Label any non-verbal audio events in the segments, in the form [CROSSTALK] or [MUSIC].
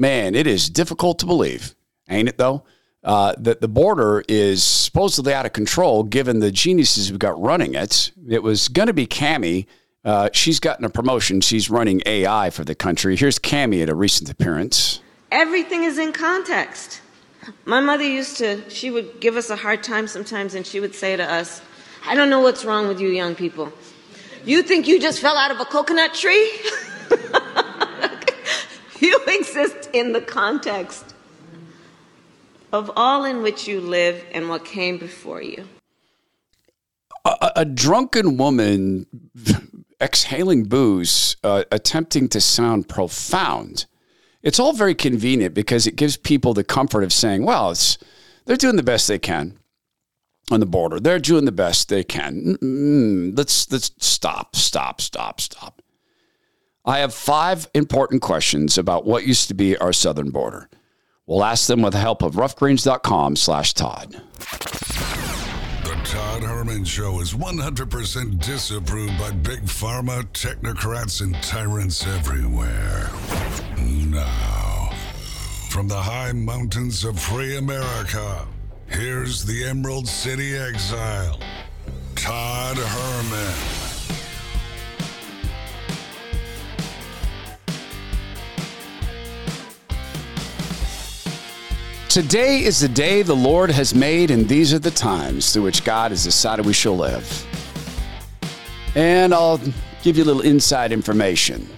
Man, it is difficult to believe, ain't it though? Uh, that the border is supposedly out of control given the geniuses we've got running it. It was going to be Cami. Uh, she's gotten a promotion. She's running AI for the country. Here's Cami at a recent appearance. Everything is in context. My mother used to, she would give us a hard time sometimes, and she would say to us, I don't know what's wrong with you young people. You think you just fell out of a coconut tree? [LAUGHS] you [LAUGHS] exist in the context of all in which you live and what came before you. A, a drunken woman [LAUGHS] exhaling booze, uh, attempting to sound profound. It's all very convenient because it gives people the comfort of saying, well, it's, they're doing the best they can on the border. They're doing the best they can. Mm-mm. Let's let's stop, stop, stop, stop. I have five important questions about what used to be our southern border. We'll ask them with the help of roughgreens.com slash Todd. The Todd Herman Show is 100% disapproved by big pharma, technocrats, and tyrants everywhere. Now, from the high mountains of free America, here's the Emerald City exile, Todd Herman. Today is the day the Lord has made, and these are the times through which God has decided we shall live. And I'll give you a little inside information.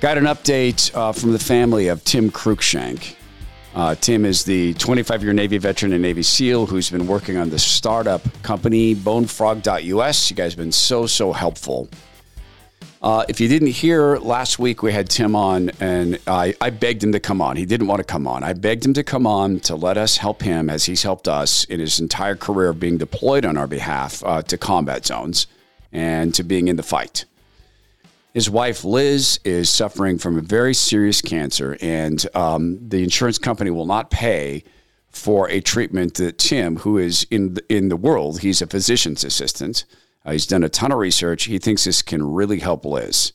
Got an update uh, from the family of Tim Cruikshank. Uh, Tim is the 25 year Navy veteran and Navy SEAL who's been working on the startup company bonefrog.us. You guys have been so, so helpful. Uh, if you didn't hear last week, we had Tim on, and I, I, begged him to come on. He didn't want to come on. I begged him to come on to let us help him as he's helped us in his entire career of being deployed on our behalf uh, to combat zones and to being in the fight. His wife, Liz, is suffering from a very serious cancer, and um, the insurance company will not pay for a treatment that Tim, who is in the, in the world, he's a physician's assistant uh, he's done a ton of research. He thinks this can really help Liz.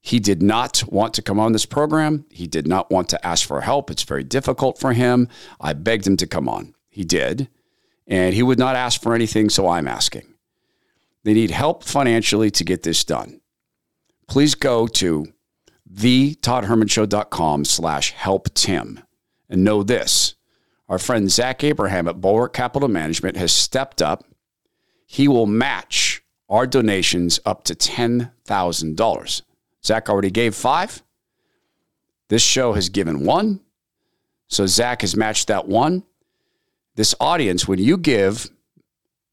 He did not want to come on this program. He did not want to ask for help. It's very difficult for him. I begged him to come on. He did. And he would not ask for anything, so I'm asking. They need help financially to get this done. Please go to thetoddhermanshow.com slash help Tim. And know this, our friend Zach Abraham at Bulwark Capital Management has stepped up he will match our donations up to $10,000. Zach already gave five. This show has given one. So Zach has matched that one. This audience, when you give,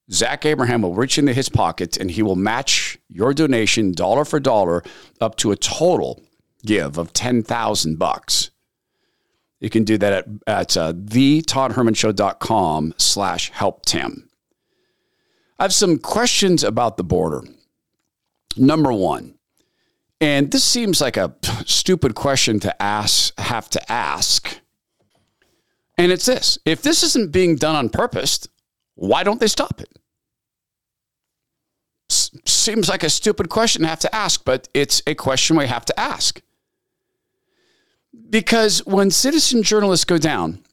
Zach Abraham will reach into his pocket and he will match your donation dollar for dollar up to a total give of 10,000 bucks. You can do that at, at uh, thetoddhermanshow.com slash help Tim. I have some questions about the border. Number one, and this seems like a stupid question to ask, have to ask. And it's this if this isn't being done on purpose, why don't they stop it? S- seems like a stupid question to have to ask, but it's a question we have to ask. Because when citizen journalists go down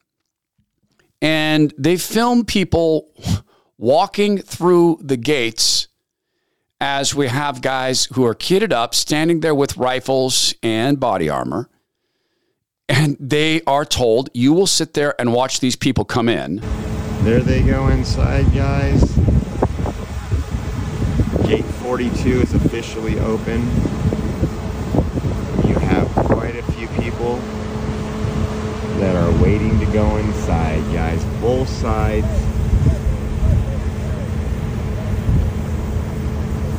and they film people walking through the gates as we have guys who are kitted up, standing there with rifles and body armor. And they are told, you will sit there and watch these people come in. There they go inside, guys. Gate 42 is officially open. You have quite a few people that are waiting to go inside, guys. Both sides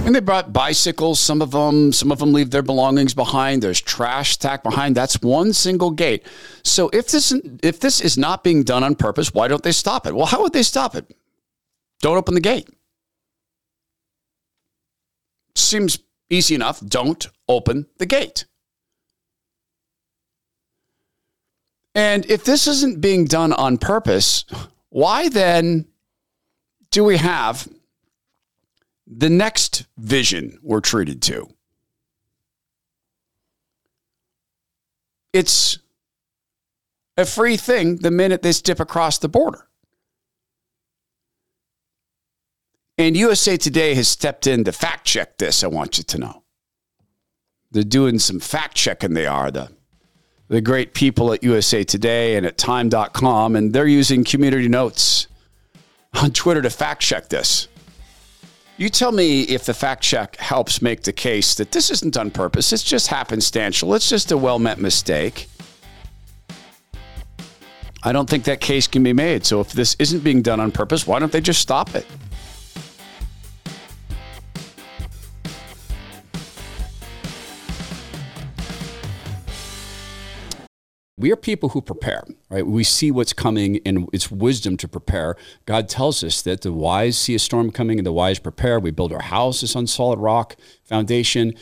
And they brought bicycles, some of them, some of them leave their belongings behind. There's trash stacked behind. That's one single gate. So if this if this is not being done on purpose, why don't they stop it? Well, how would they stop it? Don't open the gate. Seems easy enough. Don't open the gate. And if this isn't being done on purpose, why then do we have the next vision we're treated to? It's a free thing the minute they step across the border. And USA Today has stepped in to fact check this, I want you to know. They're doing some fact checking, they are, the, the great people at USA Today and at time.com, and they're using community notes on Twitter to fact check this. You tell me if the fact check helps make the case that this isn't on purpose, it's just happenstantial, it's just a well meant mistake. I don't think that case can be made. So if this isn't being done on purpose, why don't they just stop it? We are people who prepare, right? We see what's coming and it's wisdom to prepare. God tells us that the wise see a storm coming and the wise prepare. We build our houses on solid rock foundation.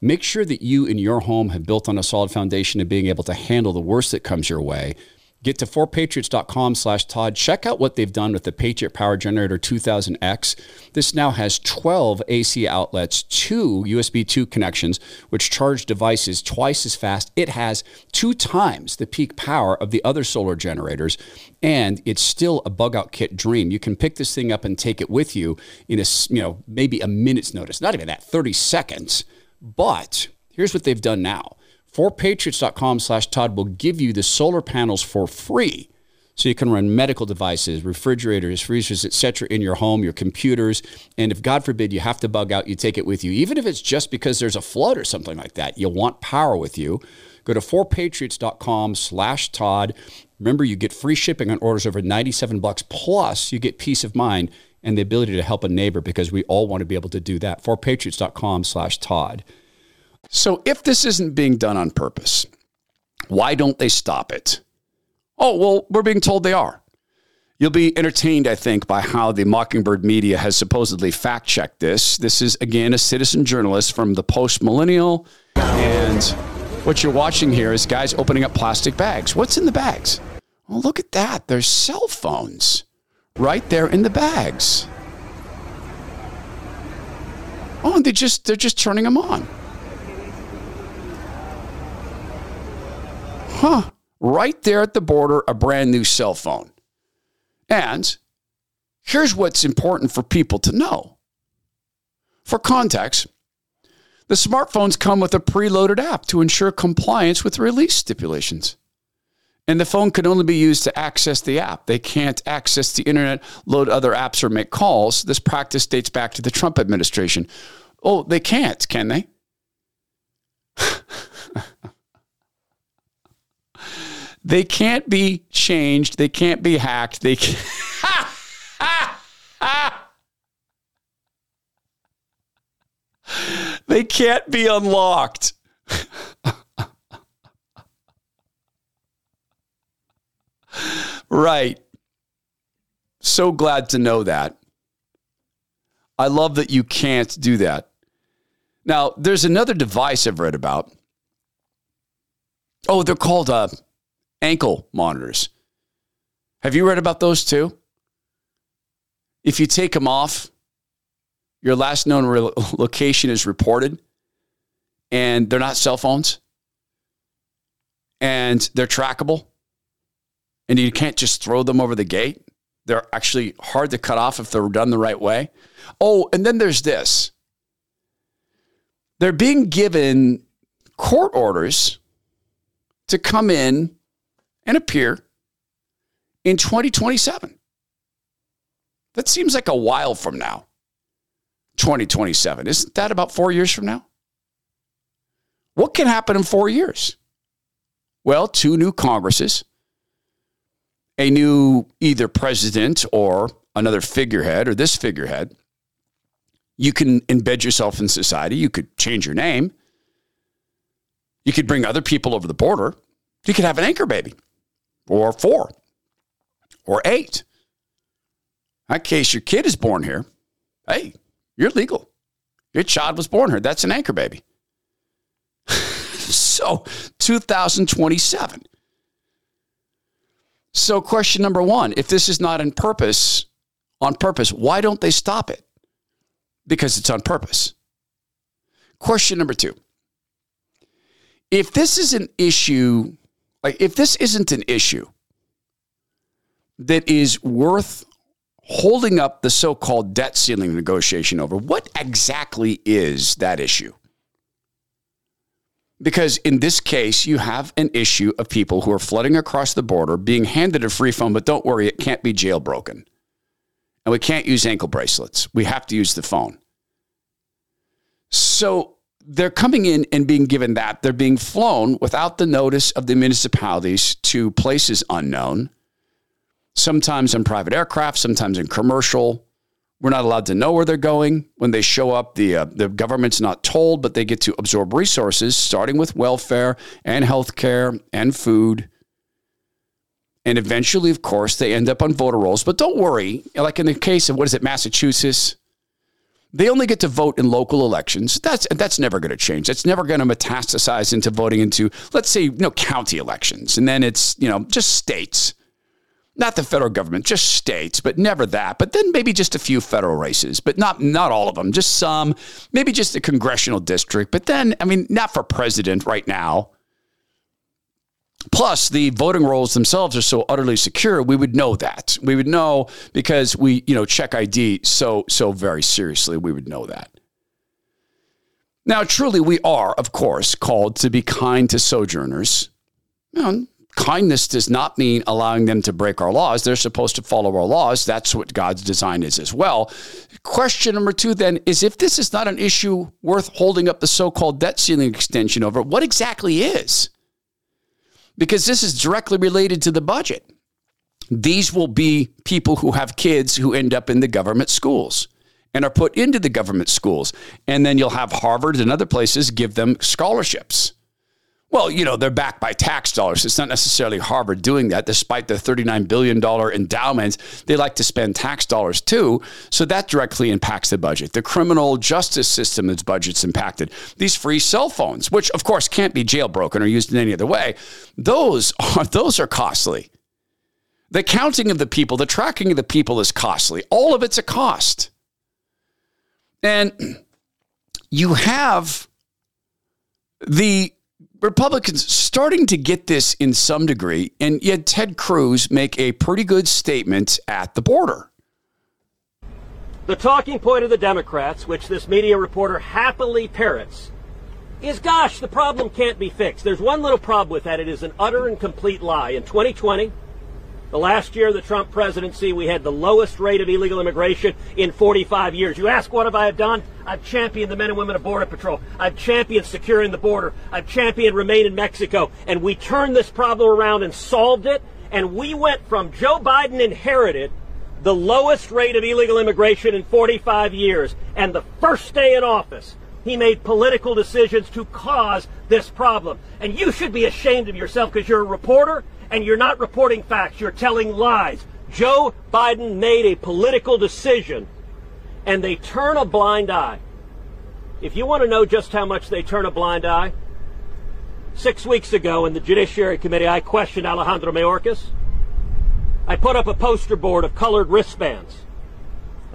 Make sure that you in your home have built on a solid foundation of being able to handle the worst that comes your way Get to 4patriots.com slash Todd. Check out what they've done with the Patriot Power Generator 2000X. This now has 12 AC outlets, two USB 2 connections, which charge devices twice as fast. It has two times the peak power of the other solar generators, and it's still a bug out kit dream. You can pick this thing up and take it with you in a, you know, maybe a minute's notice, not even that, 30 seconds. But here's what they've done now 4patriots.com slash Todd will give you the solar panels for free. So you can run medical devices, refrigerators, freezers, etc. in your home, your computers. And if God forbid you have to bug out, you take it with you. Even if it's just because there's a flood or something like that, you'll want power with you. Go to 4patriots.com slash Todd. Remember, you get free shipping on orders over 97 bucks. Plus, you get peace of mind and the ability to help a neighbor because we all want to be able to do that. 4patriots.com slash Todd. So if this isn't being done on purpose, why don't they stop it? Oh, well, we're being told they are. You'll be entertained, I think, by how the Mockingbird media has supposedly fact checked this. This is, again, a citizen journalist from the post millennial. And what you're watching here is guys opening up plastic bags. What's in the bags? Well, look at that. There's cell phones right there in the bags. Oh, and they just they're just turning them on. Huh, right there at the border, a brand new cell phone. And here's what's important for people to know. For context, the smartphones come with a preloaded app to ensure compliance with release stipulations. And the phone can only be used to access the app. They can't access the internet, load other apps, or make calls. This practice dates back to the Trump administration. Oh, they can't, can they? [LAUGHS] They can't be changed. They can't be hacked. They can [LAUGHS] They can't be unlocked. right. So glad to know that. I love that you can't do that. Now, there's another device I've read about. Oh, they're called uh, ankle monitors. Have you read about those too? If you take them off, your last known re- location is reported, and they're not cell phones, and they're trackable, and you can't just throw them over the gate. They're actually hard to cut off if they're done the right way. Oh, and then there's this they're being given court orders to come in and appear in 2027. That seems like a while from now. 2027. Isn't that about four years from now? What can happen in four years? Well, two new Congresses, a new either president or another figurehead or this figurehead. You can embed yourself in society. You could change your name. You could bring other people over the border. You could have an anchor baby or four or eight. In case, your kid is born here. Hey, you're legal. Your child was born here. That's an anchor baby. [LAUGHS] so, 2027. So, question number one if this is not on purpose, on purpose, why don't they stop it? Because it's on purpose. Question number two if this is an issue, like if this isn't an issue that is worth holding up the so called debt ceiling negotiation over, what exactly is that issue? Because in this case, you have an issue of people who are flooding across the border, being handed a free phone, but don't worry, it can't be jailbroken. And we can't use ankle bracelets. We have to use the phone. So they're coming in and being given that. They're being flown without the notice of the municipalities to places unknown, sometimes in private aircraft, sometimes in commercial. We're not allowed to know where they're going. When they show up, the, uh, the government's not told, but they get to absorb resources, starting with welfare and healthcare and food. And eventually, of course, they end up on voter rolls. But don't worry, like in the case of what is it, Massachusetts? They only get to vote in local elections. That's that's never going to change. That's never going to metastasize into voting into, let's say, you know, county elections, and then it's you know just states not the federal government, just states, but never that. But then maybe just a few federal races, but not not all of them, just some, maybe just a congressional district. But then, I mean, not for president right now. Plus, the voting rolls themselves are so utterly secure. We would know that. We would know because we, you know, check ID so so very seriously. We would know that. Now, truly, we are, of course, called to be kind to sojourners. Know, kindness does not mean allowing them to break our laws. They're supposed to follow our laws. That's what God's design is as well. Question number two then is if this is not an issue worth holding up the so called debt ceiling extension over, what exactly is? Because this is directly related to the budget. These will be people who have kids who end up in the government schools and are put into the government schools. And then you'll have Harvard and other places give them scholarships. Well, you know, they're backed by tax dollars. It's not necessarily Harvard doing that, despite the $39 billion endowments. They like to spend tax dollars too. So that directly impacts the budget. The criminal justice system, its budget's impacted. These free cell phones, which of course can't be jailbroken or used in any other way, those [LAUGHS] are, those are costly. The counting of the people, the tracking of the people is costly. All of it's a cost. And [CLEARS THROAT] you have the Republicans starting to get this in some degree, and yet Ted Cruz make a pretty good statement at the border. The talking point of the Democrats, which this media reporter happily parrots, is gosh, the problem can't be fixed. There's one little problem with that. It is an utter and complete lie. In 2020, the last year of the Trump presidency, we had the lowest rate of illegal immigration in 45 years. You ask, what have I done? I've championed the men and women of Border Patrol. I've championed securing the border. I've championed remain in Mexico. And we turned this problem around and solved it. And we went from Joe Biden inherited the lowest rate of illegal immigration in 45 years. And the first day in office, he made political decisions to cause this problem. And you should be ashamed of yourself because you're a reporter and you're not reporting facts, you're telling lies. Joe Biden made a political decision and they turn a blind eye. If you want to know just how much they turn a blind eye, six weeks ago in the Judiciary Committee, I questioned Alejandro Mayorkas. I put up a poster board of colored wristbands.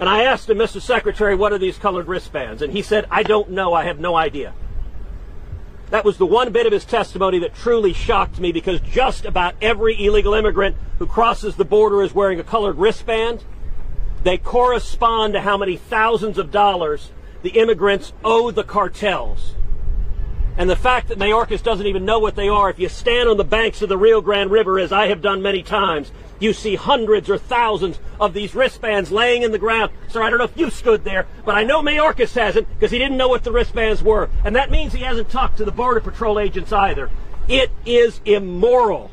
And I asked him, Mr. Secretary, what are these colored wristbands? And he said, I don't know. I have no idea. That was the one bit of his testimony that truly shocked me because just about every illegal immigrant who crosses the border is wearing a colored wristband. They correspond to how many thousands of dollars the immigrants owe the cartels. And the fact that Mayorkas doesn't even know what they are, if you stand on the banks of the Rio Grande River, as I have done many times, you see hundreds or thousands of these wristbands laying in the ground. Sir, I don't know if you stood there, but I know Mayorkas hasn't because he didn't know what the wristbands were. And that means he hasn't talked to the Border Patrol agents either. It is immoral.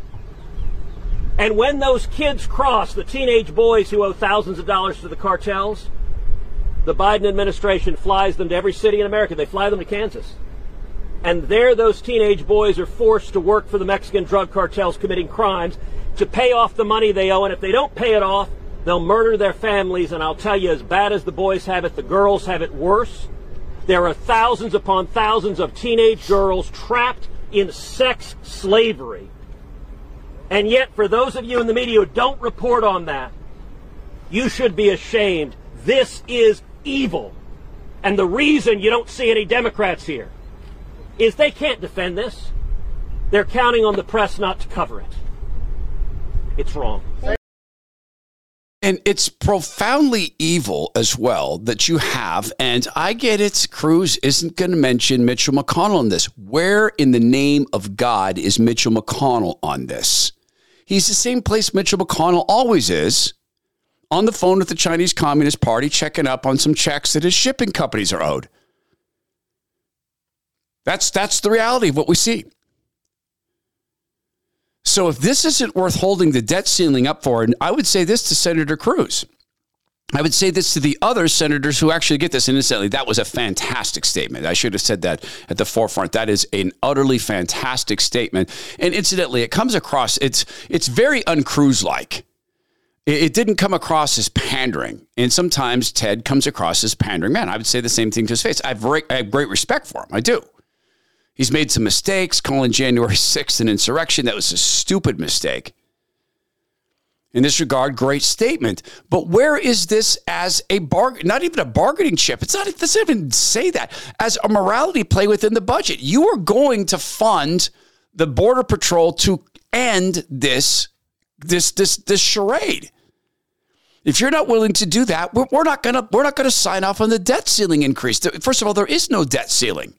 And when those kids cross, the teenage boys who owe thousands of dollars to the cartels, the Biden administration flies them to every city in America. They fly them to Kansas. And there, those teenage boys are forced to work for the Mexican drug cartels committing crimes to pay off the money they owe. And if they don't pay it off, they'll murder their families. And I'll tell you, as bad as the boys have it, the girls have it worse. There are thousands upon thousands of teenage girls trapped in sex slavery. And yet, for those of you in the media who don't report on that, you should be ashamed. This is evil. And the reason you don't see any Democrats here is they can't defend this. They're counting on the press not to cover it. It's wrong. And it's profoundly evil as well that you have, and I get it, Cruz isn't going to mention Mitchell McConnell in this. Where in the name of God is Mitchell McConnell on this? He's the same place Mitchell McConnell always is on the phone with the Chinese Communist Party, checking up on some checks that his shipping companies are owed. That's that's the reality of what we see. So if this isn't worth holding the debt ceiling up for, and I would say this to Senator Cruz. I would say this to the other senators who actually get this. And incidentally, that was a fantastic statement. I should have said that at the forefront. That is an utterly fantastic statement. And incidentally, it comes across, it's it's very uncruise like. It, didn't come across as pandering. And sometimes Ted comes across as pandering. Man, I would say the same thing to his face. I have, I have great respect for him. I do. He's made some mistakes, calling January [LAUGHS] 6th an insurrection. That was a stupid mistake. In this regard, great statement. But where is this as a bargain? Not even a bargaining chip. It's not. It doesn't even say that as a morality play within the budget. You are going to fund the border patrol to end this this this this charade. If you're not willing to do that, we're, we're not gonna we're not gonna sign off on the debt ceiling increase. First of all, there is no debt ceiling.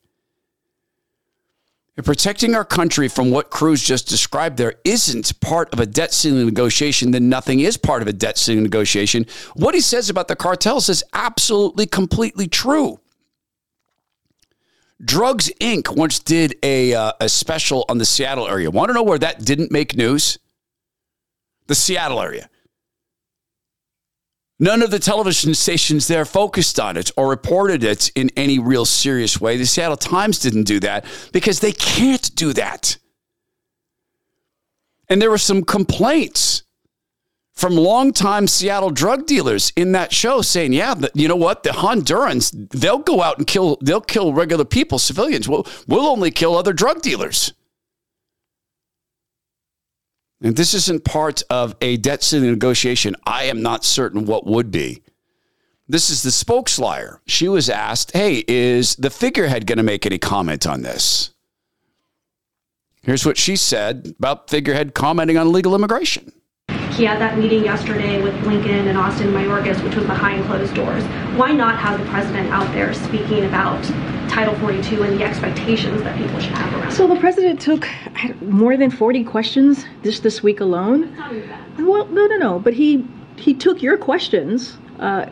If protecting our country from what Cruz just described there isn't part of a debt ceiling negotiation, then nothing is part of a debt ceiling negotiation. What he says about the cartels is absolutely, completely true. Drugs Inc. once did a, uh, a special on the Seattle area. Want to know where that didn't make news? The Seattle area. None of the television stations there focused on it or reported it in any real serious way. The Seattle Times didn't do that because they can't do that. And there were some complaints from longtime Seattle drug dealers in that show saying, yeah, you know what? The Hondurans, they'll go out and kill, they'll kill regular people, civilians. We'll, we'll only kill other drug dealers. And this isn't part of a debt ceiling negotiation. I am not certain what would be. This is the spokesliar. She was asked, hey, is the figurehead going to make any comment on this? Here's what she said about figurehead commenting on legal immigration. He had that meeting yesterday with Blinken and Austin Mayorkas, which was behind closed doors. Why not have the president out there speaking about Title 42 and the expectations that people should have around So the president took more than 40 questions just this week alone? Well, no, no, no. But he, he took your questions uh,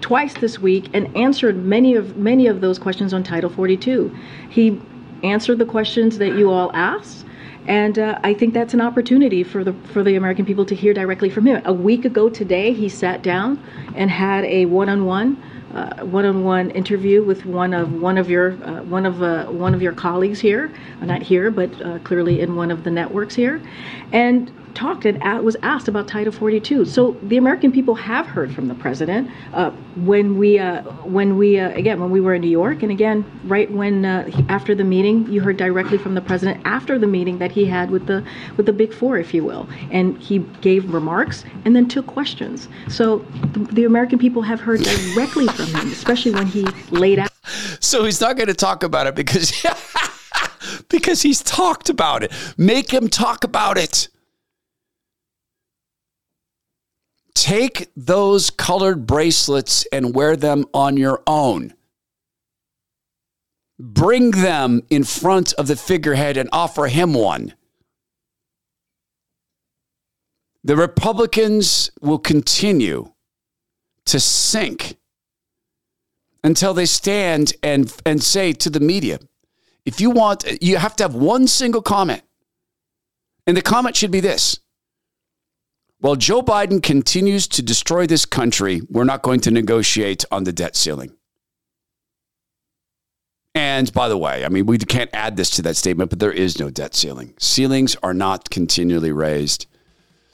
twice this week and answered many of, many of those questions on Title 42. He answered the questions that you all asked and uh, I think that's an opportunity for the for the American people to hear directly from him. A week ago today, he sat down and had a one-on-one. Uh, one-on-one interview with one of one of your uh, one of uh, one of your colleagues here, not here, but uh, clearly in one of the networks here, and talked and was asked about Title 42. So the American people have heard from the president uh, when we, uh, when we uh, again, when we were in New York, and again, right when uh, after the meeting, you heard directly from the president after the meeting that he had with the with the Big Four, if you will, and he gave remarks and then took questions. So the, the American people have heard directly from him, especially when he laid out. So he's not going to talk about it because. [LAUGHS] because he's talked about it. Make him talk about it. Take those colored bracelets and wear them on your own. Bring them in front of the figurehead and offer him one. The Republicans will continue to sink until they stand and, and say to the media, if you want, you have to have one single comment. And the comment should be this While Joe Biden continues to destroy this country, we're not going to negotiate on the debt ceiling. And by the way, I mean, we can't add this to that statement, but there is no debt ceiling. Ceilings are not continually raised.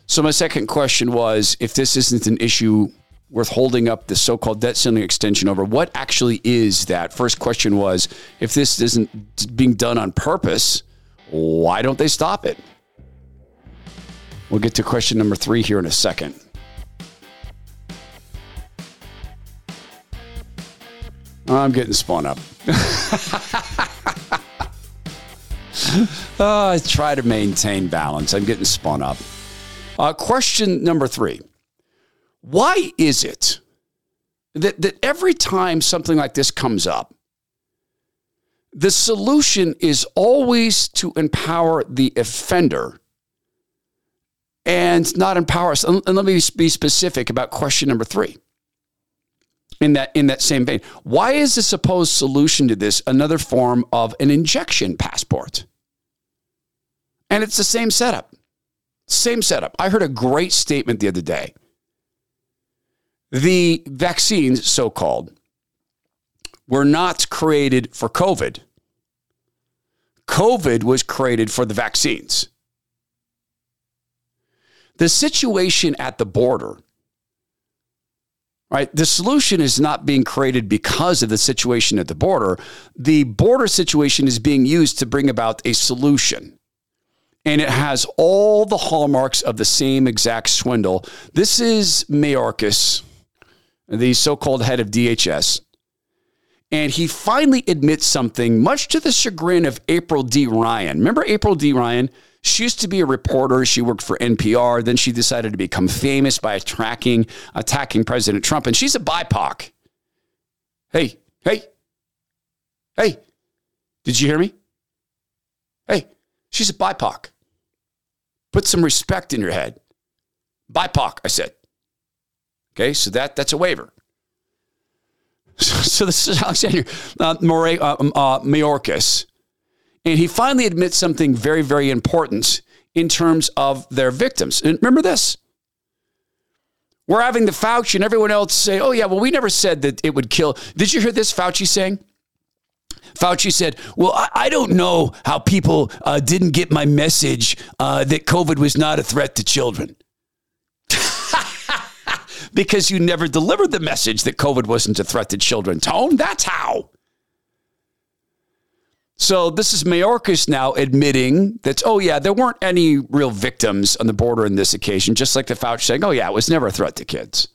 So, my second question was if this isn't an issue worth holding up the so called debt ceiling extension over, what actually is that? First question was if this isn't being done on purpose, why don't they stop it? We'll get to question number three here in a second. I'm getting spun up. uh, [LAUGHS] I try to maintain balance. I'm getting spun up. Uh, question number three Why is it that, that every time something like this comes up, the solution is always to empower the offender and not empower us? And let me be specific about question number three in that in that same vein. Why is the supposed solution to this another form of an injection passport? And it's the same setup. Same setup. I heard a great statement the other day. The vaccines, so called, were not created for COVID. COVID was created for the vaccines. The situation at the border right? The solution is not being created because of the situation at the border. The border situation is being used to bring about a solution. And it has all the hallmarks of the same exact swindle. This is Mayorkas, the so called head of DHS. And he finally admits something, much to the chagrin of April D. Ryan. Remember April D. Ryan? She used to be a reporter. She worked for NPR. Then she decided to become famous by attacking, attacking President Trump. And she's a BIPOC. Hey, hey, hey, did you hear me? Hey, she's a BIPOC. Put some respect in your head. BIPOC, I said. Okay, so that that's a waiver. [LAUGHS] So, this is Alexander uh, uh, um, uh, Mayorkas and he finally admits something very, very important in terms of their victims. And remember this. We're having the Fauci and everyone else say, oh, yeah, well, we never said that it would kill. Did you hear this Fauci saying? Fauci said, Well, I, I don't know how people uh, didn't get my message uh, that COVID was not a threat to children. [LAUGHS] because you never delivered the message that COVID wasn't a threat to children, Tone. That's how. So this is Mayorkas now admitting that, oh, yeah, there weren't any real victims on the border in this occasion, just like the Fauci saying, oh, yeah, it was never a threat to kids.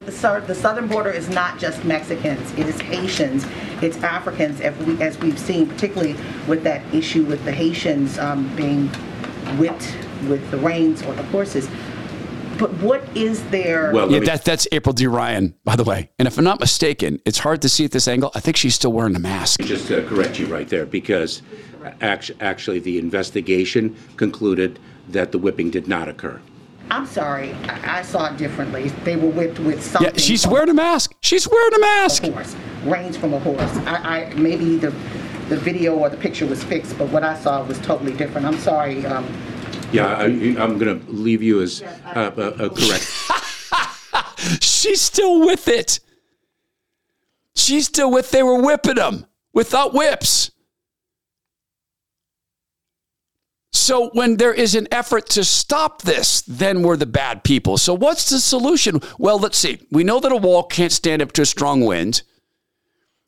The, the southern border is not just Mexicans, it is Haitians, it's Africans, as, we, we've seen, particularly with that issue with the Haitians um, being whipped with the reins or the horses. But what is there? Well, yeah, that, that's April D. Ryan, by the way. And if I'm not mistaken, it's hard to see at this angle. I think she's still wearing a mask. Just to correct you right there, because actually the investigation concluded that the whipping did not occur. I'm sorry, I, saw it differently. They were whipped with something. Yeah, she's wearing a mask. She's wearing a mask. A horse, reins from a horse. I, I maybe the the video or the picture was fixed, but what I saw was totally different. I'm sorry. Um, yeah, I, am going to leave you as uh, uh, uh, correct. [LAUGHS] She's still with it. She's still with. They were whipping them without whips. So when there is an effort to stop this, then we're the bad people. So what's the solution? Well, let's see. We know that a wall can't stand up to a strong wind.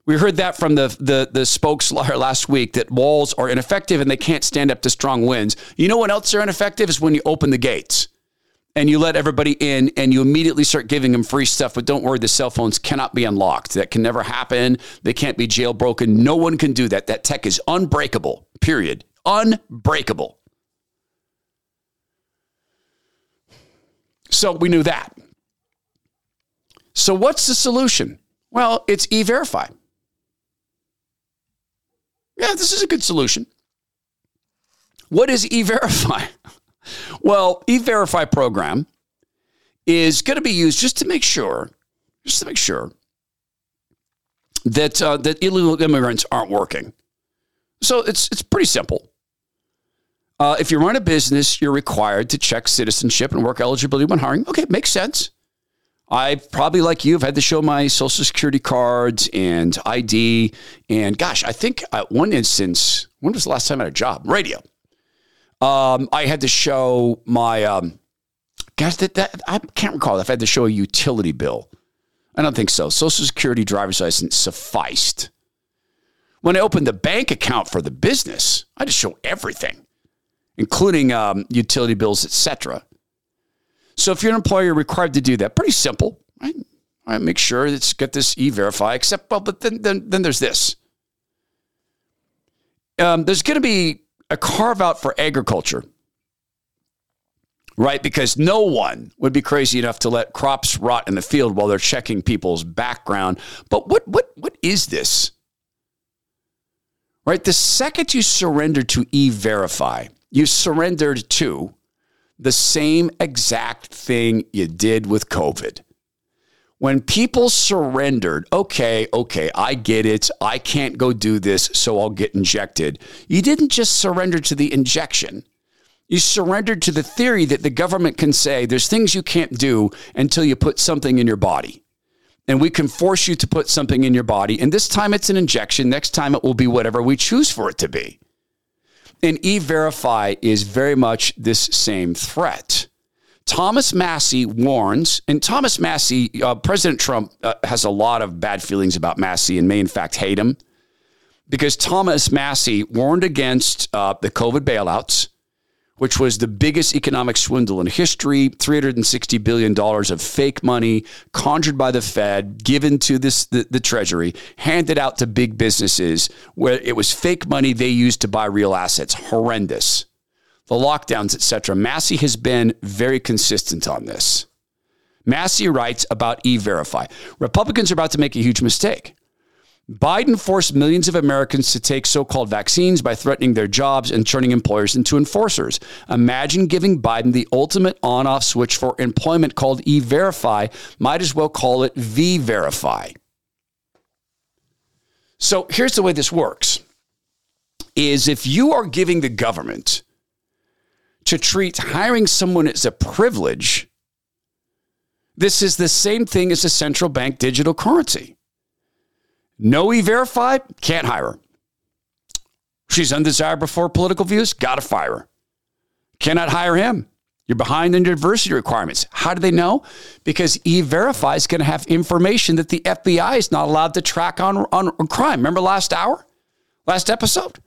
We heard that from the, the, the spokes [LAUGHS] last week that walls are ineffective and they can't stand up to strong winds. You know what else they're ineffective is when you open the gates and you let everybody in and you immediately start giving them free stuff. But don't worry, the cell phones cannot be unlocked. That can never happen. They can't be jailbroken. No one can do that. That tech is unbreakable, period. Unbreakable. So we knew that. So what's the solution? Well, it's e verify. Yeah, this is a good solution. What is E-Verify? [LAUGHS] well, E-Verify program is going to be used just to make sure, just to make sure that uh, that illegal immigrants aren't working. So it's it's pretty simple. Uh, if you run a business, you're required to check citizenship and work eligibility when hiring. Okay, makes sense. I probably, like you, have had to show my social security cards and ID. And gosh, I think at one instance, when was the last time I had a job? Radio. Um, I had to show my, um, gosh, that, that I can't recall if I had to show a utility bill. I don't think so. Social security, driver's license sufficed. When I opened the bank account for the business, I had to show everything, including um, utility bills, etc. So if you're an employer, you're required to do that. Pretty simple, right? All right, make sure it's got this e-verify. Except, well, but then then then there's this. Um, there's going to be a carve out for agriculture, right? Because no one would be crazy enough to let crops rot in the field while they're checking people's background. But what what what is this? Right, the second you surrender to e-verify, you surrendered to the same exact thing you did with COVID. When people surrendered, okay, okay, I get it. I can't go do this, so I'll get injected. You didn't just surrender to the injection. You surrendered to the theory that the government can say there's things you can't do until you put something in your body. And we can force you to put something in your body. And this time it's an injection. Next time it will be whatever we choose for it to be. And e verify is very much this same threat. Thomas Massie warns, and Thomas Massie, uh, President Trump uh, has a lot of bad feelings about Massie and may, in fact, hate him because Thomas Massie warned against uh, the COVID bailouts, which was the biggest economic swindle in history $360 billion of fake money conjured by the Fed, given to this, the, the Treasury, handed out to big businesses where it was fake money they used to buy real assets. Horrendous the lockdowns, etc. Massie has been very consistent on this. Massie writes about e verify. Republicans are about to make a huge mistake. Biden forced millions of Americans to take so called vaccines by threatening their jobs and turning employers into enforcers. Imagine giving Biden the ultimate on off switch for employment called e verify. Might as well call it v verify. So here's the way this works is if you are giving the government to treat hiring someone as a privilege, this is the same thing as a central bank digital currency. No e verified, can't hire her. She's undesirable for political views, gotta fire her. Cannot hire him. You're behind in diversity requirements. How do they know? Because e verify is going to have information that the FBI is not allowed to track on, on, on crime. Remember last hour? Last episode?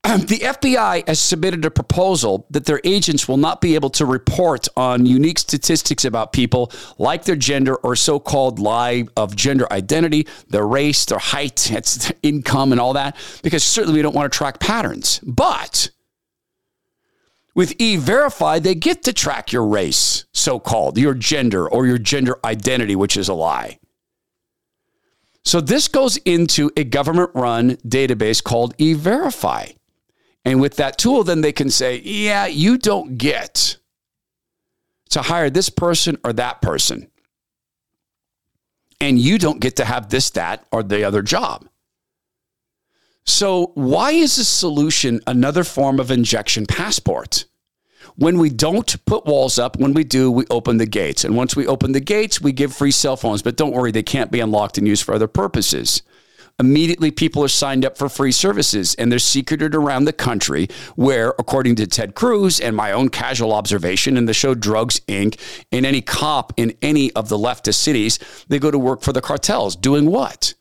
[CLEARS THROAT] the FBI has submitted a proposal that their agents will not be able to report on unique statistics about people like their gender or so called lie of gender identity, their race, their height, [LAUGHS] their income, and all that, because certainly we don't want to track patterns. But with e verify, they get to track your race, so called, your gender or your gender identity, which is a lie. So this goes into a government run database called e verify. And with that tool, then they can say, yeah, you don't get to hire this person or that person. And you don't get to have this, that, or the other job. So, why is the solution another form of injection passport? When we don't put walls up, when we do, we open the gates. And once we open the gates, we give free cell phones. But don't worry, they can't be unlocked and used for other purposes immediately people are signed up for free services and they're secreted around the country where according to ted cruz and my own casual observation in the show drugs inc. and any cop in any of the leftist cities they go to work for the cartels doing what?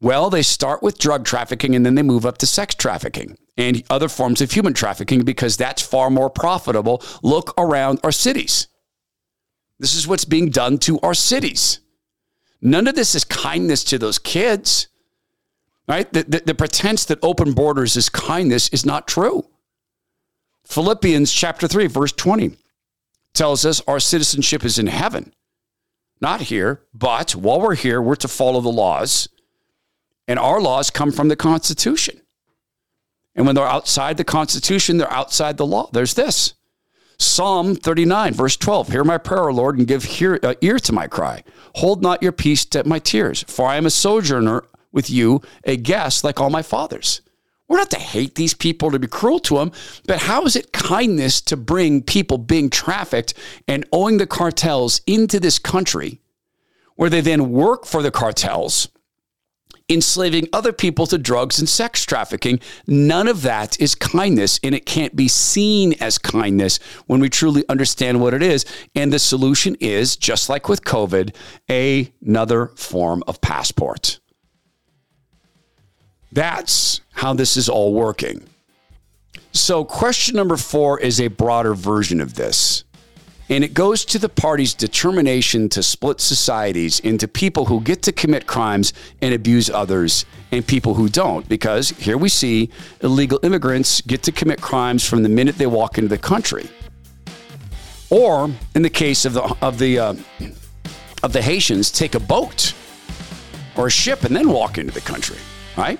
Well they start with drug trafficking and then they move up to sex trafficking and other forms of human trafficking because that's far more profitable. Look around our cities. This is what's being done to our cities None of this is kindness to those kids, right? The, the, the pretense that open borders is kindness is not true. Philippians chapter 3, verse 20 tells us our citizenship is in heaven, not here, but while we're here, we're to follow the laws. And our laws come from the Constitution. And when they're outside the Constitution, they're outside the law. There's this Psalm 39, verse 12 Hear my prayer, Lord, and give hear, uh, ear to my cry. Hold not your peace to my tears, for I am a sojourner with you, a guest like all my fathers. We're not to hate these people, to be cruel to them, but how is it kindness to bring people being trafficked and owing the cartels into this country where they then work for the cartels, enslaving other people to drugs and sex trafficking? None of that is kindness, and it can't be seen as kindness when we truly understand what it is. And the solution is, just like with COVID, another form of passport. That's how this is all working. So, question number four is a broader version of this. And it goes to the party's determination to split societies into people who get to commit crimes and abuse others and people who don't. Because here we see illegal immigrants get to commit crimes from the minute they walk into the country. Or, in the case of the, of the, uh, of the Haitians, take a boat or a ship and then walk into the country, right?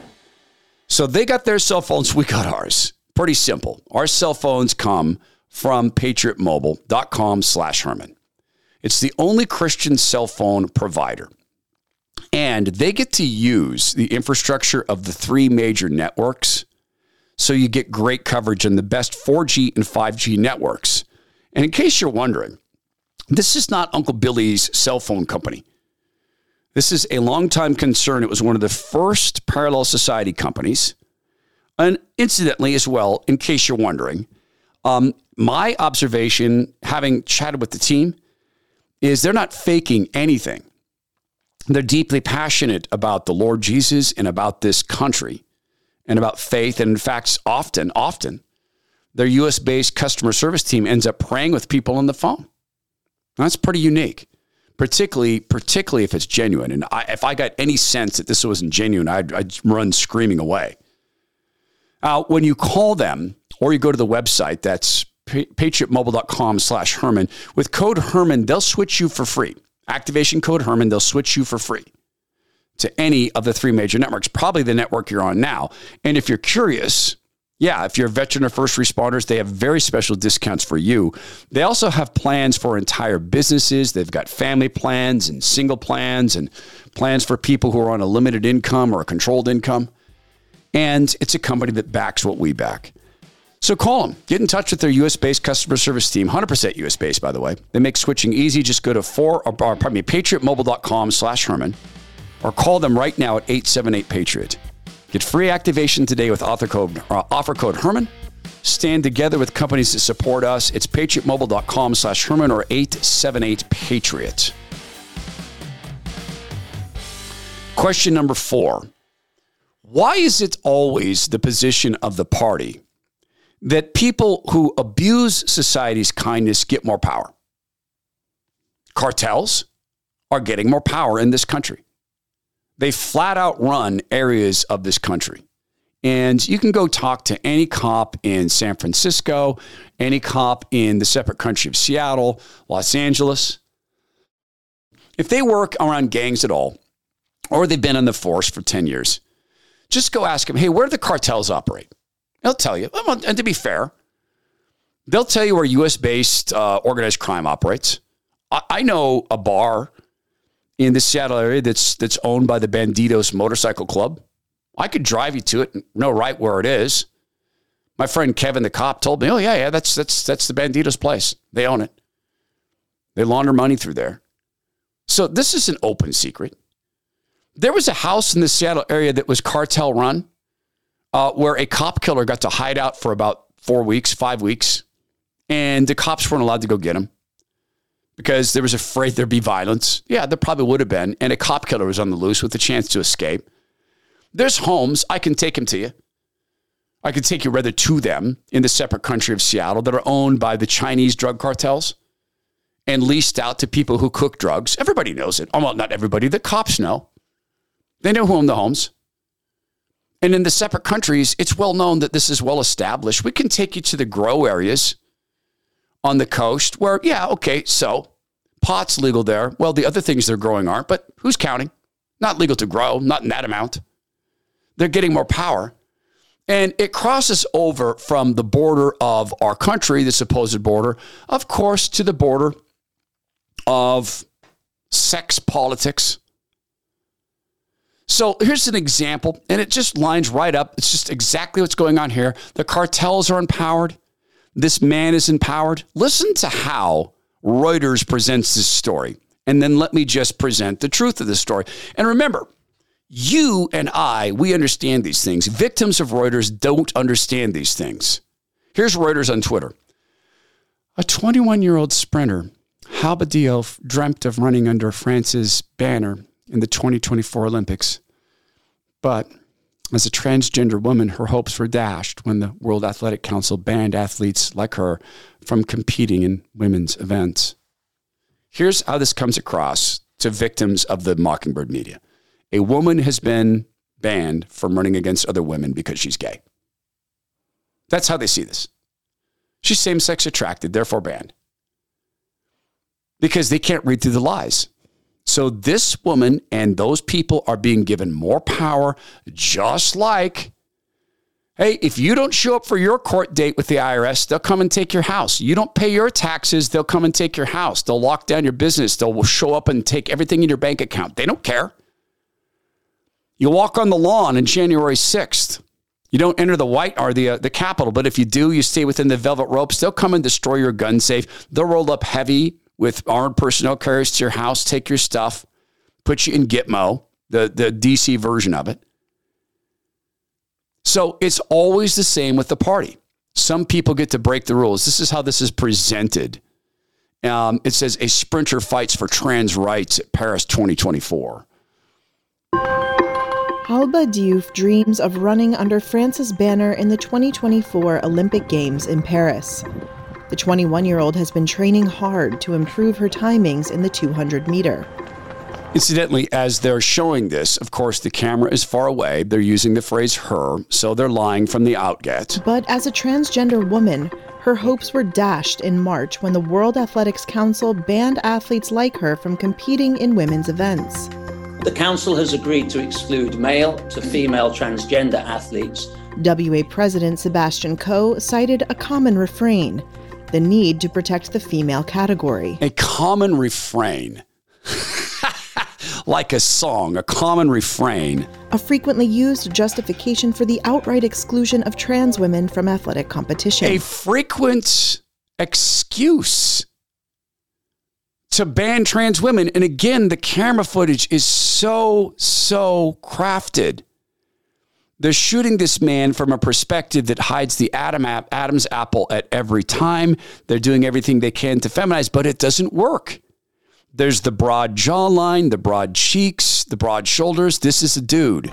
So they got their cell phones, we got ours. Pretty simple. Our cell phones come from patriotmobile.com slash Herman. It's the only Christian cell phone provider. And they get to use the infrastructure of the three major networks. So you get great coverage on the best 4G and 5G networks. And in case you're wondering, this is not Uncle Billy's cell phone company. This is a longtime concern. It was one of the first parallel society companies. And incidentally, as well, in case you're wondering, um, my observation, having chatted with the team, is they're not faking anything. They're deeply passionate about the Lord Jesus and about this country and about faith. And in fact, often, often, their US based customer service team ends up praying with people on the phone. That's pretty unique particularly particularly if it's genuine. And I, if I got any sense that this wasn't genuine, I'd, I'd run screaming away. Uh, when you call them or you go to the website, that's patriotmobile.com slash Herman. With code Herman, they'll switch you for free. Activation code Herman, they'll switch you for free to any of the three major networks, probably the network you're on now. And if you're curious, yeah, if you're a veteran or first responders, they have very special discounts for you. They also have plans for entire businesses. They've got family plans and single plans and plans for people who are on a limited income or a controlled income. And it's a company that backs what we back. So call them. Get in touch with their US based customer service team. 100% US based, by the way. They make switching easy. Just go to four, or, pardon me, patriotmobile.com slash Herman or call them right now at 878 Patriot. Get free activation today with offer code, uh, offer code Herman. Stand together with companies that support us. It's patriotmobile.com slash Herman or 878 Patriot. Question number four Why is it always the position of the party that people who abuse society's kindness get more power? Cartels are getting more power in this country. They flat out run areas of this country. And you can go talk to any cop in San Francisco, any cop in the separate country of Seattle, Los Angeles. If they work around gangs at all, or they've been on the force for 10 years, just go ask them, hey, where do the cartels operate? They'll tell you. And to be fair, they'll tell you where US based uh, organized crime operates. I, I know a bar in the Seattle area that's that's owned by the Bandidos Motorcycle Club. I could drive you to it and know right where it is. My friend Kevin the cop told me, "Oh yeah, yeah, that's that's that's the Bandidos place. They own it. They launder money through there." So this is an open secret. There was a house in the Seattle area that was cartel run, uh, where a cop killer got to hide out for about four weeks, five weeks, and the cops weren't allowed to go get him because there was afraid there'd be violence. Yeah, there probably would have been. And a cop killer was on the loose with a chance to escape. There's homes. I can take him to you. I can take you rather to them in the separate country of Seattle that are owned by the Chinese drug cartels and leased out to people who cook drugs. Everybody knows it. Well, not everybody. The cops know. They know who own the homes. And in the separate countries, it's well known that this is well established. We can take you to the grow areas on the coast where, yeah, okay, so pot's legal there. Well, the other things they're growing aren't, but who's counting? Not legal to grow, not in that amount. They're getting more power. And it crosses over from the border of our country, the supposed border, of course, to the border of sex politics. So here's an example, and it just lines right up. It's just exactly what's going on here. The cartels are empowered. This man is empowered. Listen to how Reuters presents this story, and then let me just present the truth of the story. And remember, you and I, we understand these things. Victims of Reuters don't understand these things. Here's Reuters on Twitter. A 21 year old sprinter, Halba dreamt of running under France's banner in the 2024 Olympics. But as a transgender woman, her hopes were dashed when the World Athletic Council banned athletes like her from competing in women's events. Here's how this comes across to victims of the Mockingbird media a woman has been banned from running against other women because she's gay. That's how they see this. She's same sex attracted, therefore banned. Because they can't read through the lies. So this woman and those people are being given more power, just like, hey, if you don't show up for your court date with the IRS, they'll come and take your house. You don't pay your taxes, they'll come and take your house. They'll lock down your business. They'll show up and take everything in your bank account. They don't care. You walk on the lawn on January 6th. You don't enter the white or the uh, the Capitol, but if you do, you stay within the velvet ropes. They'll come and destroy your gun safe. They'll roll up heavy with armed personnel carriers to your house, take your stuff, put you in Gitmo, the, the DC version of it. So it's always the same with the party. Some people get to break the rules. This is how this is presented. Um, it says a sprinter fights for trans rights at Paris 2024. Halba Diouf dreams of running under France's banner in the 2024 Olympic Games in Paris. The 21 year old has been training hard to improve her timings in the 200 meter. Incidentally, as they're showing this, of course, the camera is far away. They're using the phrase her, so they're lying from the outget. But as a transgender woman, her hopes were dashed in March when the World Athletics Council banned athletes like her from competing in women's events. The Council has agreed to exclude male to female transgender athletes. WA President Sebastian Coe cited a common refrain the need to protect the female category. A common refrain. [LAUGHS] like a song, a common refrain. A frequently used justification for the outright exclusion of trans women from athletic competition. A frequent excuse to ban trans women. And again, the camera footage is so, so crafted they're shooting this man from a perspective that hides the Adam Adam's apple at every time. They're doing everything they can to feminize, but it doesn't work. There's the broad jawline, the broad cheeks, the broad shoulders. This is a dude.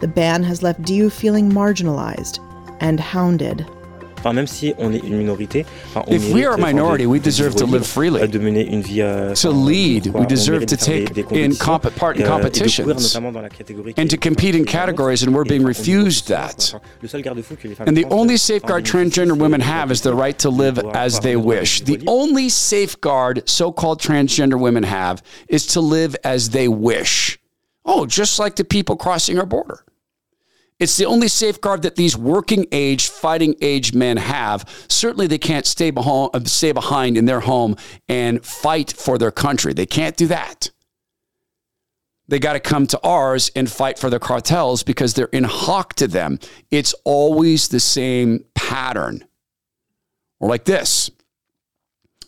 The ban has left Diouf feeling marginalized and hounded. Enfin, même si on est une minorité, enfin, on if we are a minority, we deserve to live freely. De mener une vie, euh, to lead, we deserve to take in comp- part in competitions and to compete in categories, and we're being refused that. And the only safeguard transgender women have is the right to live as they wish. The only safeguard so-called transgender women have is to live as they wish. Oh, just like the people crossing our border. It's the only safeguard that these working age, fighting age men have. Certainly, they can't stay behind, uh, stay behind in their home and fight for their country. They can't do that. They got to come to ours and fight for the cartels because they're in hock to them. It's always the same pattern. Or like this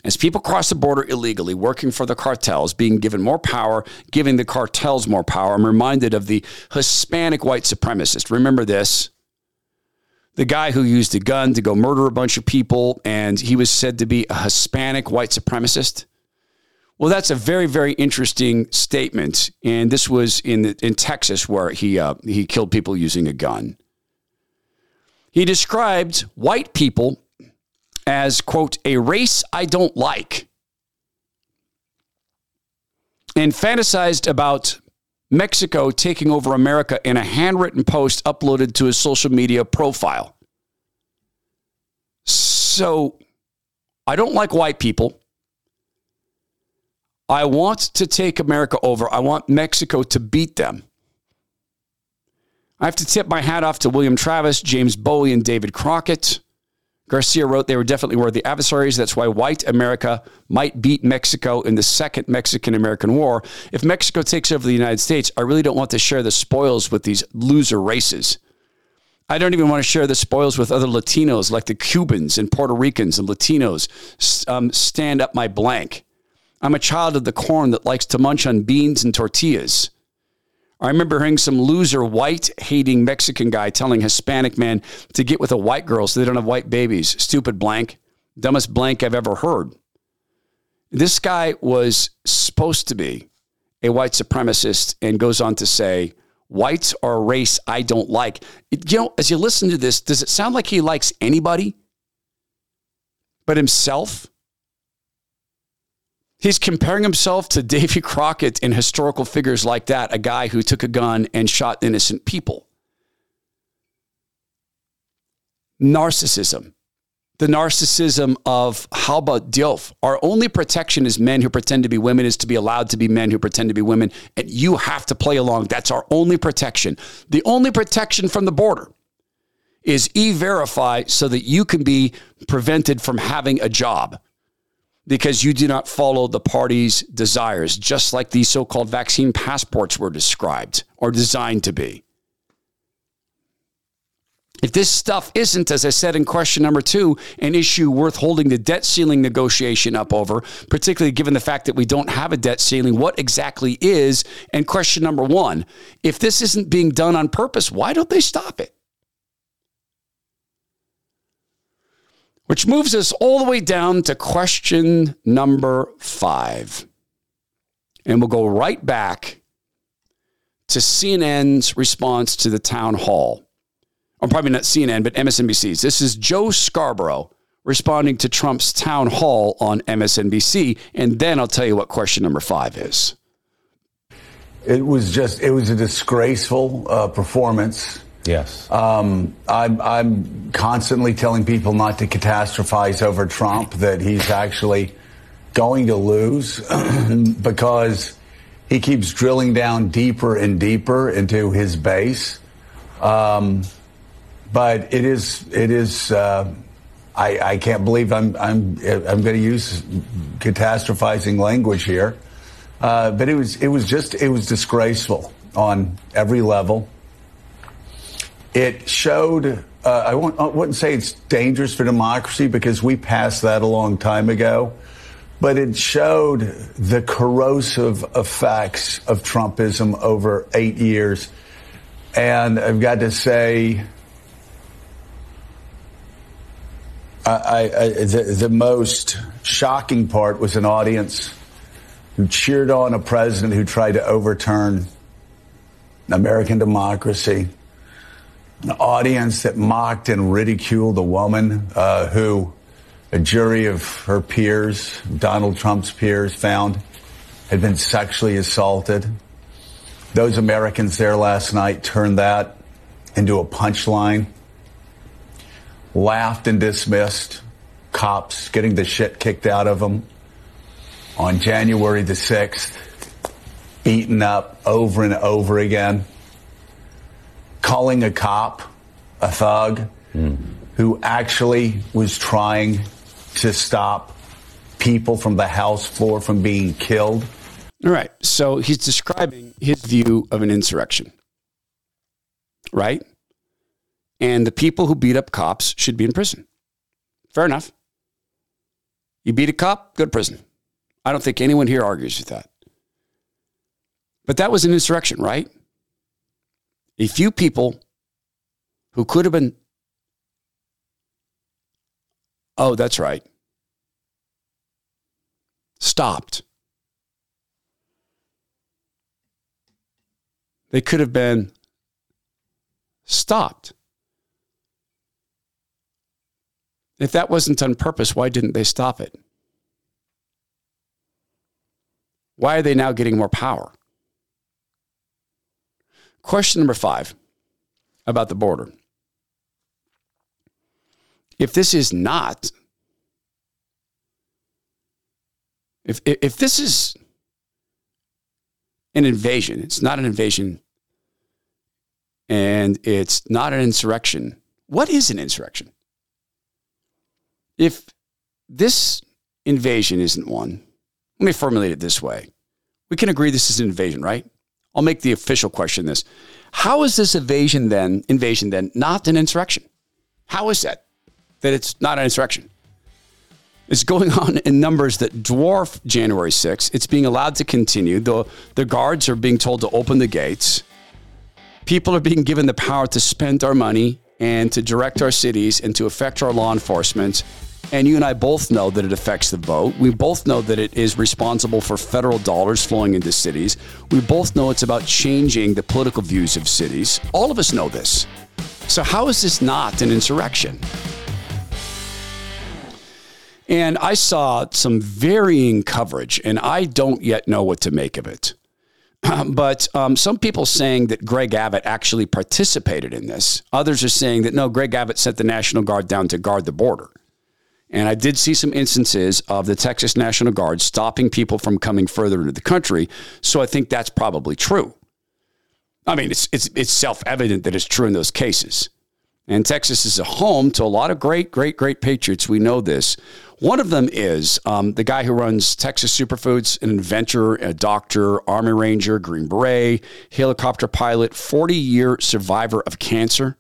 as people cross the border illegally, working for the cartels, being given more power, giving the cartels more power, I'm reminded of the Hispanic white supremacist. Remember this? The guy who used a gun to go murder a bunch of people, and he was said to be a Hispanic white supremacist. Well, that's a very, very interesting statement, and this was in in Texas where he uh, he killed people using a gun. He described white people as, quote, a race I don't like, and fantasized about Mexico taking over America in a handwritten post uploaded to his social media profile. So I don't like white people. I want to take America over. I want Mexico to beat them. I have to tip my hat off to William Travis, James Bowie, and David Crockett Garcia wrote they were definitely worthy adversaries. That's why white America might beat Mexico in the second Mexican American War. If Mexico takes over the United States, I really don't want to share the spoils with these loser races. I don't even want to share the spoils with other Latinos like the Cubans and Puerto Ricans and Latinos. Um, stand up my blank. I'm a child of the corn that likes to munch on beans and tortillas. I remember hearing some loser white hating Mexican guy telling Hispanic man to get with a white girl so they don't have white babies. Stupid blank. Dumbest blank I've ever heard. This guy was supposed to be a white supremacist and goes on to say, Whites are a race I don't like. You know, as you listen to this, does it sound like he likes anybody but himself? He's comparing himself to Davy Crockett and historical figures like that, a guy who took a gun and shot innocent people. Narcissism the narcissism of how about Diouf? Our only protection as men who pretend to be women is to be allowed to be men who pretend to be women, and you have to play along. That's our only protection. The only protection from the border is e verify so that you can be prevented from having a job because you do not follow the party's desires, just like these so called vaccine passports were described or designed to be. If this stuff isn't, as I said in question number two, an issue worth holding the debt ceiling negotiation up over, particularly given the fact that we don't have a debt ceiling, what exactly is? And question number one if this isn't being done on purpose, why don't they stop it? Which moves us all the way down to question number five. And we'll go right back to CNN's response to the town hall or probably not CNN, but MSNBC's. This is Joe Scarborough responding to Trump's town hall on MSNBC. And then I'll tell you what question number five is. It was just, it was a disgraceful uh, performance. Yes. Um, I'm, I'm constantly telling people not to catastrophize over Trump, that he's actually going to lose [CLEARS THROAT] because he keeps drilling down deeper and deeper into his base. Um, but it is it is. Uh, I, I can't believe I'm I'm I'm going to use catastrophizing language here, uh, but it was it was just it was disgraceful on every level. It showed. Uh, I, I wouldn't say it's dangerous for democracy because we passed that a long time ago, but it showed the corrosive effects of Trumpism over eight years. And I've got to say, I, I, the, the most shocking part was an audience who cheered on a president who tried to overturn American democracy. Audience that mocked and ridiculed a woman uh, who a jury of her peers, Donald Trump's peers, found had been sexually assaulted. Those Americans there last night turned that into a punchline laughed and dismissed cops getting the shit kicked out of them on January the 6th, beaten up over and over again, calling a cop a thug mm. who actually was trying to stop people from the House floor from being killed. All right. So he's describing his view of an insurrection, right? And the people who beat up cops should be in prison. Fair enough. You beat a cop, go to prison. I don't think anyone here argues with that. But that was an insurrection, right? A few people who could have been. Oh, that's right. Stopped. They could have been stopped. If that wasn't on purpose, why didn't they stop it? Why are they now getting more power? Question number five about the border. If this is not, if, if this is an invasion, it's not an invasion and it's not an insurrection, what is an insurrection? If this invasion isn't one, let me formulate it this way. We can agree this is an invasion, right? I'll make the official question this. How is this invasion then, invasion then, not an insurrection? How is that? That it's not an insurrection? It's going [LAUGHS] on in numbers that dwarf January 6th. It's being allowed to continue. The, the guards are being told to open the gates. People are being given the power to spend our money and to direct our cities and to affect our law enforcement. And you and I both know that it affects the vote. We both know that it is responsible for federal dollars flowing into cities. We both know it's about changing the political views of cities. All of us know this. So, how is this not an insurrection? And I saw some varying coverage, and I don't yet know what to make of it. [CLEARS THROAT] but um, some people saying that Greg Abbott actually participated in this. Others are saying that no, Greg Abbott sent the National Guard down to guard the border. And I did see some instances of the Texas National Guard stopping people from coming further into the country. So I think that's probably true. I mean, it's, it's, it's self evident that it's true in those cases. And Texas is a home to a lot of great, great, great patriots. We know this. One of them is um, the guy who runs Texas Superfoods, an inventor, a doctor, Army Ranger, Green Beret, helicopter pilot, 40 year survivor of cancer.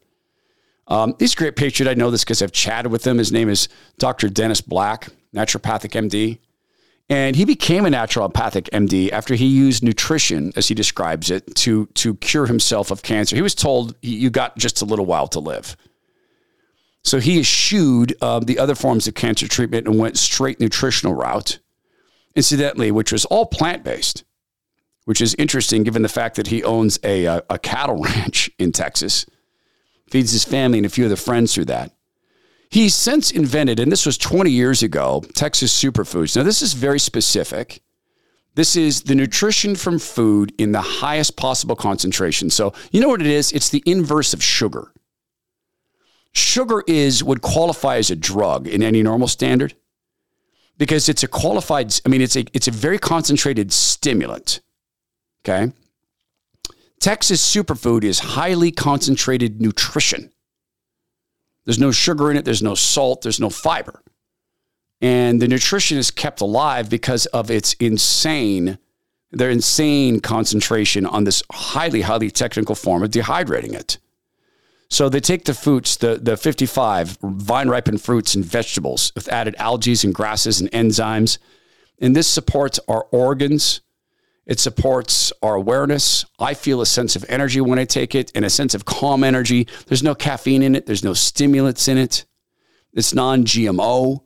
Um, he's a great patriot. I know this because I've chatted with him. His name is Dr. Dennis Black, naturopathic MD. And he became a naturopathic MD after he used nutrition, as he describes it, to, to cure himself of cancer. He was told, you got just a little while to live. So he eschewed uh, the other forms of cancer treatment and went straight nutritional route, incidentally, which was all plant based, which is interesting given the fact that he owns a, a, a cattle ranch in Texas feeds his family and a few other friends through that. He's since invented, and this was 20 years ago, Texas Superfoods. Now, this is very specific. This is the nutrition from food in the highest possible concentration. So, you know what it is? It's the inverse of sugar. Sugar is would qualify as a drug in any normal standard because it's a qualified I mean it's a it's a very concentrated stimulant. Okay? Texas superfood is highly concentrated nutrition. There's no sugar in it, there's no salt, there's no fiber. And the nutrition is kept alive because of its insane, their insane concentration on this highly, highly technical form of dehydrating it. So they take the fruits, the, the 55 vine ripened fruits and vegetables with added algae and grasses and enzymes. And this supports our organs, it supports our awareness. I feel a sense of energy when I take it and a sense of calm energy. There's no caffeine in it, there's no stimulants in it. It's non GMO.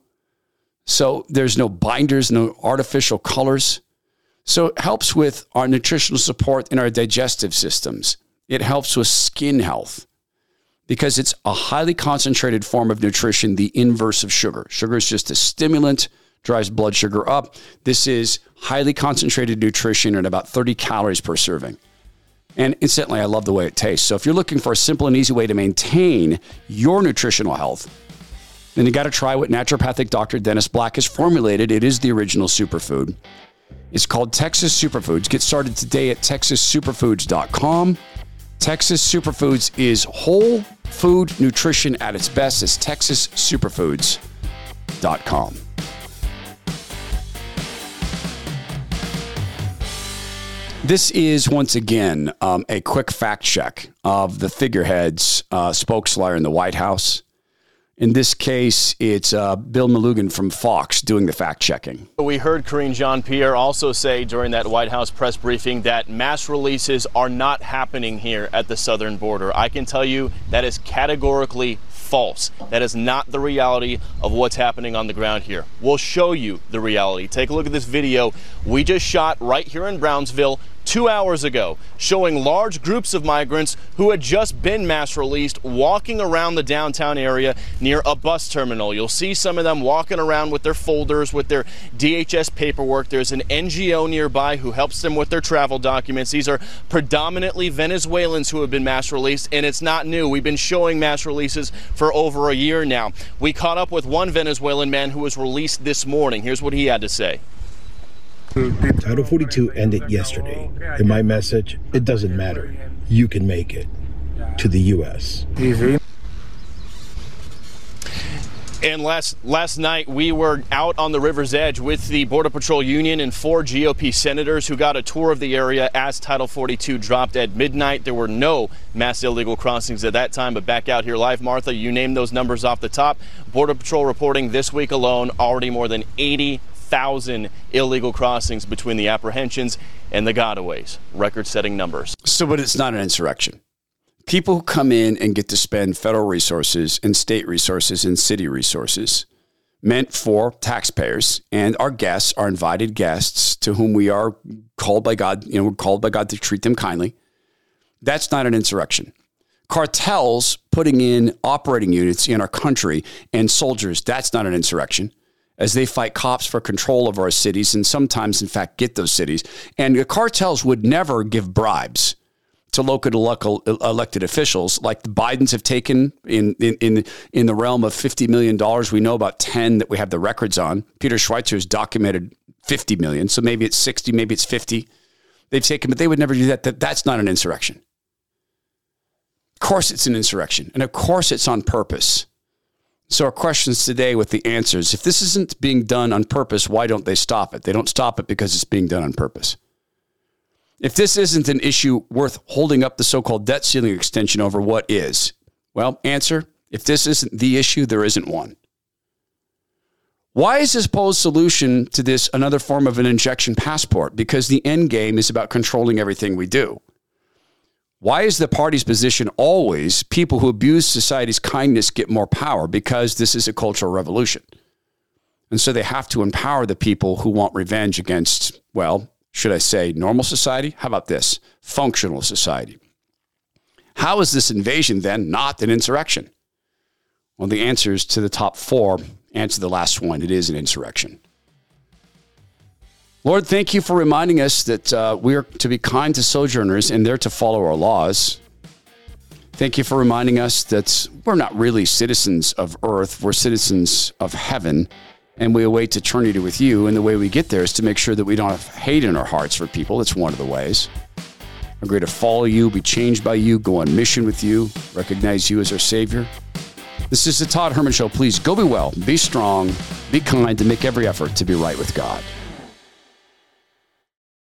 So there's no binders, no artificial colors. So it helps with our nutritional support in our digestive systems. It helps with skin health because it's a highly concentrated form of nutrition, the inverse of sugar. Sugar is just a stimulant drives blood sugar up. This is highly concentrated nutrition and about 30 calories per serving. And incidentally, I love the way it tastes. So if you're looking for a simple and easy way to maintain your nutritional health, then you got to try what naturopathic Dr. Dennis Black has formulated. It is the original superfood. It's called Texas Superfoods. Get started today at texassuperfoods.com. Texas Superfoods is whole food nutrition at its best. It's texassuperfoods.com. This is once again um, a quick fact check of the figurehead's uh, in the White House. In this case, it's uh, Bill Melugin from Fox doing the fact checking. We heard Karine Jean Pierre also say during that White House press briefing that mass releases are not happening here at the southern border. I can tell you that is categorically false. That is not the reality of what's happening on the ground here. We'll show you the reality. Take a look at this video we just shot right here in Brownsville two hours ago, showing large groups of migrants who had just been mass released walking around the downtown area near a bus terminal. You'll see some of them walking around with their folders, with their DHS paperwork. There's an NGO nearby who helps them with their travel documents. These are predominantly Venezuelans who have been mass released, and it's not new. We've been showing mass releases for over a year now. We caught up with one Venezuelan man who was released this morning. Here's what he had to say. Title 42 ended yesterday. And my message, it doesn't matter. You can make it to the U.S. And last last night we were out on the river's edge with the Border Patrol Union and four GOP senators who got a tour of the area as Title 42 dropped at midnight. There were no mass illegal crossings at that time, but back out here live, Martha, you named those numbers off the top. Border Patrol reporting this week alone already more than 80,000 illegal crossings between the apprehensions and the gotaways. Record-setting numbers. So, but it's not an insurrection people who come in and get to spend federal resources and state resources and city resources meant for taxpayers and our guests, our invited guests to whom we are called by God, you know, we're called by God to treat them kindly. That's not an insurrection. Cartels putting in operating units in our country and soldiers, that's not an insurrection as they fight cops for control of our cities and sometimes, in fact, get those cities. And the cartels would never give bribes to local uh, elected officials, like the Bidens have taken in, in, in, in the realm of $50 million. We know about 10 that we have the records on. Peter Schweizer has documented 50 million. So maybe it's 60, maybe it's 50. They've taken, but they would never do that. that that's not an insurrection. Of course, it's an insurrection. And of course, it's on purpose. So, our questions today with the answers if this isn't being done on purpose, why don't they stop it? They don't stop it because it's being done on purpose. If this isn't an issue worth holding up the so called debt ceiling extension over, what is? Well, answer if this isn't the issue, there isn't one. Why is this supposed solution to this another form of an injection passport? Because the end game is about controlling everything we do. Why is the party's position always people who abuse society's kindness get more power? Because this is a cultural revolution. And so they have to empower the people who want revenge against, well, should I say normal society? How about this? Functional society. How is this invasion then not an insurrection? Well, the answers to the top four answer the last one. It is an insurrection. Lord, thank you for reminding us that uh, we are to be kind to sojourners and they're to follow our laws. Thank you for reminding us that we're not really citizens of earth, we're citizens of heaven and we await eternity with you. And the way we get there is to make sure that we don't have hate in our hearts for people. It's one of the ways. Agree to follow you, be changed by you, go on mission with you, recognize you as our Savior. This is the Todd Herman Show. Please go be well, be strong, be kind, and make every effort to be right with God.